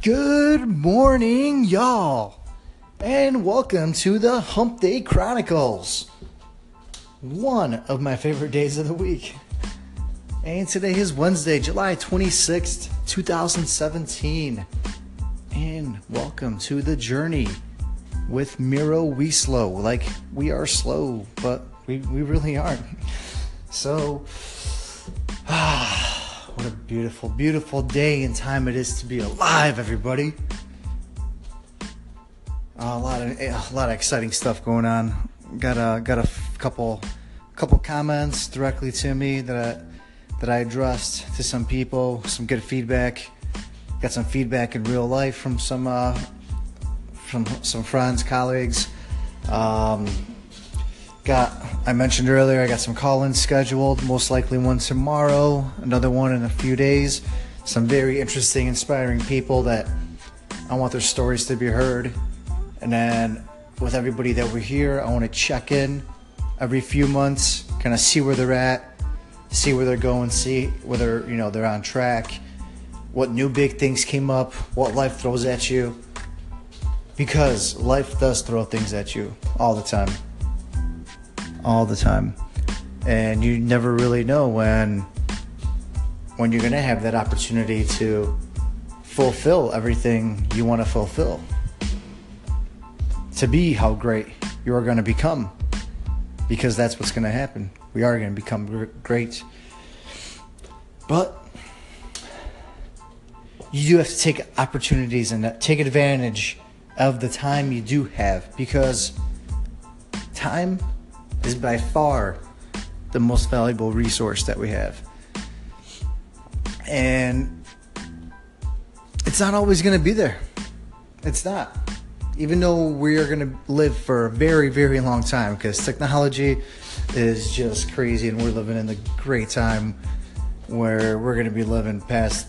Good morning, y'all, and welcome to the Hump Day Chronicles. One of my favorite days of the week. And today is Wednesday, July 26th, 2017. And welcome to the journey with Miro We Slow. Like, we are slow, but we, we really aren't. So, ah, what a beautiful, beautiful day and time it is to be alive, everybody. Uh, a lot of a lot of exciting stuff going on. Got a got a f- couple couple comments directly to me that I, that I addressed to some people. Some good feedback. Got some feedback in real life from some uh, from some friends, colleagues. Um, got I mentioned earlier I got some call-ins scheduled, most likely one tomorrow, another one in a few days. Some very interesting, inspiring people that I want their stories to be heard. And then with everybody that we're here, I want to check in every few months, kind of see where they're at, see where they're going, see whether, you know, they're on track, what new big things came up, what life throws at you. Because life does throw things at you all the time all the time. And you never really know when when you're going to have that opportunity to fulfill everything you want to fulfill. To be how great you are going to become. Because that's what's going to happen. We are going to become great. But you do have to take opportunities and uh, take advantage of the time you do have because time is by far the most valuable resource that we have. And it's not always going to be there. It's not. Even though we are going to live for a very, very long time because technology is just crazy and we're living in the great time where we're going to be living past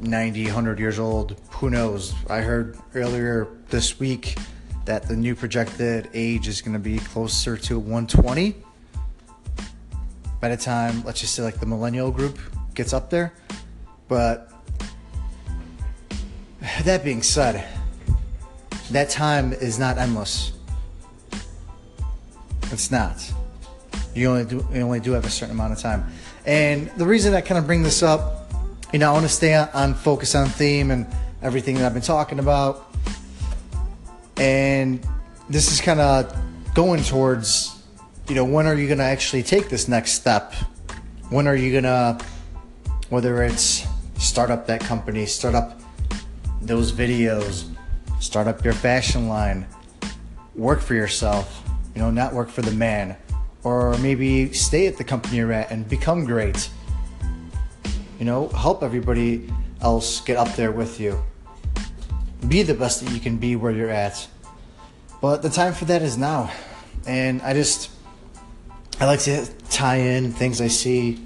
90, 100 years old. Who knows? I heard earlier this week that the new projected age is going to be closer to 120 by the time, let's just say, like the millennial group gets up there. But that being said, that time is not endless. It's not. You only do you only do have a certain amount of time. And the reason I kind of bring this up, you know, I want to stay on, on focus on theme and everything that I've been talking about and this is kind of going towards, you know, when are you going to actually take this next step? When are you going to, whether it's start up that company, start up those videos, start up your fashion line, work for yourself, you know, not work for the man, or maybe stay at the company you're at and become great. You know, help everybody else get up there with you. Be the best that you can be where you're at. But the time for that is now. And I just, I like to tie in things I see,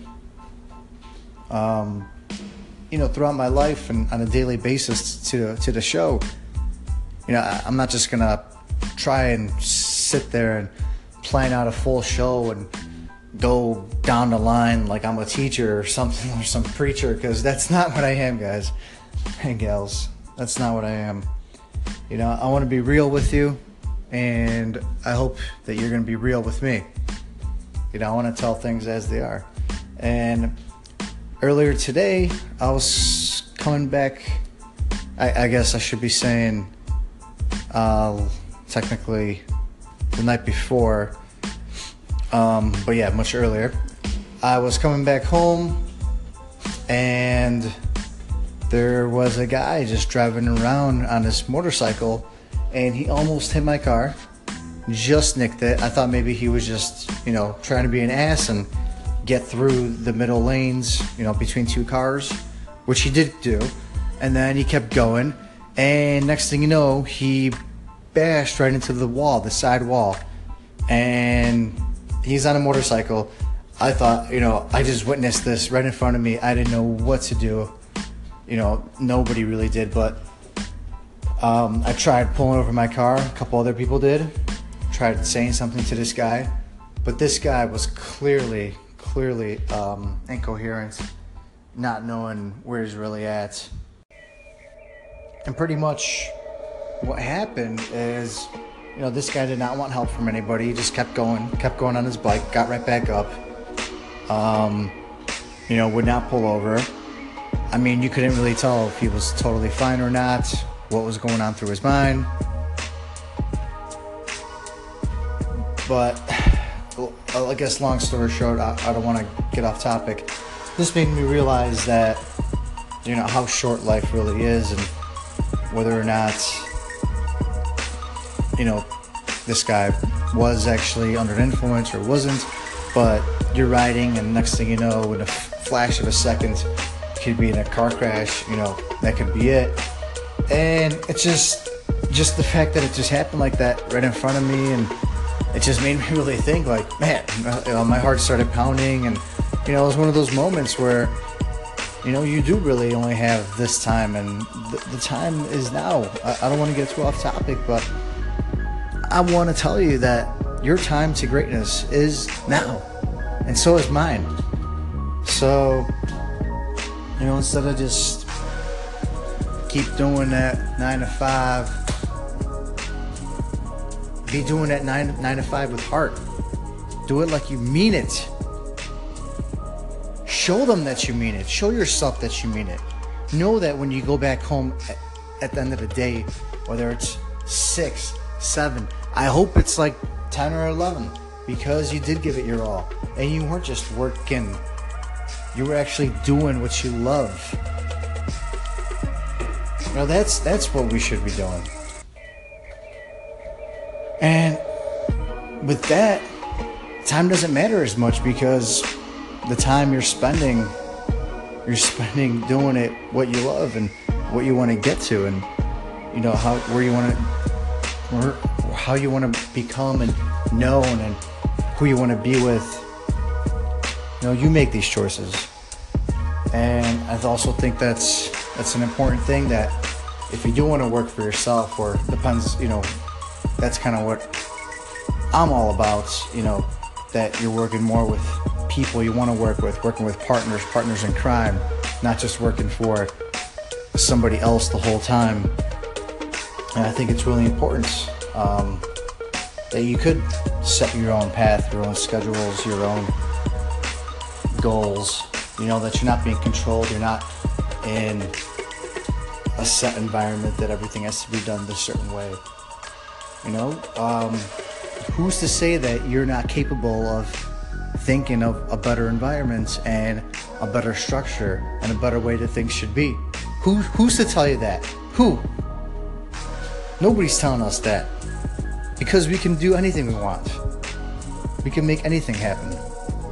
um, you know, throughout my life and on a daily basis to, to the show. You know, I, I'm not just going to try and sit there and plan out a full show and go down the line like I'm a teacher or something or some preacher because that's not what I am, guys and gals. That's not what I am. You know, I want to be real with you and I hope that you're going to be real with me. You know, I want to tell things as they are. And earlier today, I was coming back. I, I guess I should be saying, uh, technically, the night before. Um, but yeah, much earlier. I was coming back home, and there was a guy just driving around on his motorcycle and he almost hit my car. Just nicked it. I thought maybe he was just, you know, trying to be an ass and get through the middle lanes, you know, between two cars, which he did do. And then he kept going. And next thing you know, he bashed right into the wall, the side wall. And he's on a motorcycle. I thought, you know, I just witnessed this right in front of me. I didn't know what to do. You know, nobody really did, but um, I tried pulling over my car. A couple other people did. Tried saying something to this guy, but this guy was clearly, clearly um, incoherent, not knowing where he's really at. And pretty much what happened is, you know, this guy did not want help from anybody. He just kept going, kept going on his bike, got right back up. Um, you know, would not pull over. I mean, you couldn't really tell if he was totally fine or not, what was going on through his mind. But uh, I guess, long story short, I, I don't want to get off topic. This made me realize that, you know, how short life really is and whether or not, you know, this guy was actually under an influence or wasn't. But you're riding, and next thing you know, in a flash of a second, could be in a car crash. You know, that could be it. And it's just, just the fact that it just happened like that right in front of me, and it just made me really think. Like, man, you know, my heart started pounding, and you know, it was one of those moments where you know, you do really only have this time, and the, the time is now. I, I don't want to get too off topic, but I want to tell you that your time to greatness is now, and so is mine. So, you know, instead of just keep doing that nine to five, be doing that nine nine to five with heart. Do it like you mean it. Show them that you mean it. Show yourself that you mean it. Know that when you go back home at, at the end of the day, whether it's six, seven, I hope it's like 10 or 11 because you did give it your all and you weren't just working, you were actually doing what you love. Now that's that's what we should be doing. And with that, time doesn't matter as much because the time you're spending, you're spending doing it what you love and what you want to get to, and you know how where you want to, where, how you want to become and known, and who you want to be with. You know, you make these choices, and I also think that's that's an important thing that if you do want to work for yourself, or depends, you know, that's kind of what I'm all about. You know, that you're working more with people you want to work with, working with partners, partners in crime, not just working for somebody else the whole time. And I think it's really important um, that you could set your own path, your own schedules, your own goals. You know, that you're not being controlled, you're not in a set environment that everything has to be done this certain way. You know, um, who's to say that you're not capable of thinking of a better environment and a better structure and a better way that things should be. Who, who's to tell you that? Who? Nobody's telling us that. Because we can do anything we want. We can make anything happen.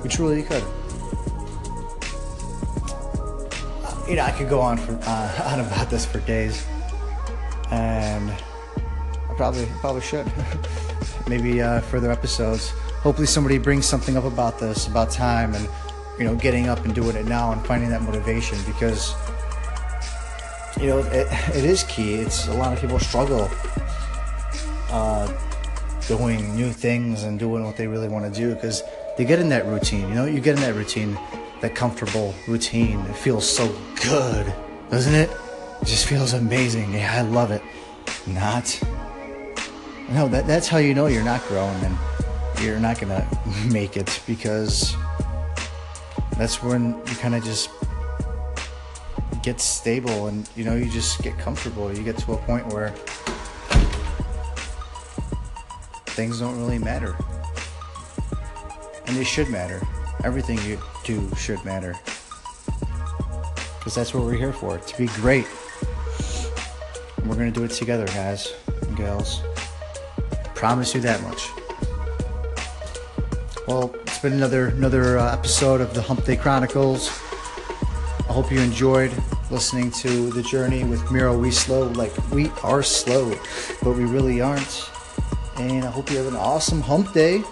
We truly could. You know, I could go on for uh, on about this for days, and I probably probably should. Maybe uh, further episodes hopefully somebody brings something up about this, about time, and you know, getting up and doing it now and finding that motivation because you know it, it is key. It's a lot of people struggle uh, doing new things and doing what they really want to do because they get in that routine. You know, you get in that routine, that comfortable routine. It feels so good, doesn't it? It just feels amazing. Yeah, I love it. Not. No, that, that's how you know you're not growing and you're not gonna make it because that's when you kind of just get stable and you know you just get comfortable you get to a point where things don't really matter and they should matter everything you do should matter because that's what we're here for to be great and we're gonna do it together guys and gals promise you that much well, it's been another another uh, episode of the Hump Day Chronicles. I hope you enjoyed listening to the journey with Miro. We slow, like we are slow, but we really aren't. And I hope you have an awesome Hump Day.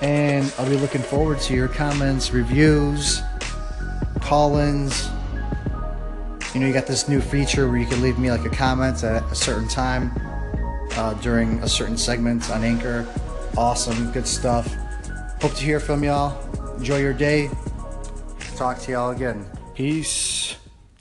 And I'll be looking forward to your comments, reviews, call-ins. You know, you got this new feature where you can leave me like a comment at a certain time uh, during a certain segment on Anchor. Awesome, good stuff. Hope to hear from y'all. Enjoy your day. Talk to y'all again. Peace.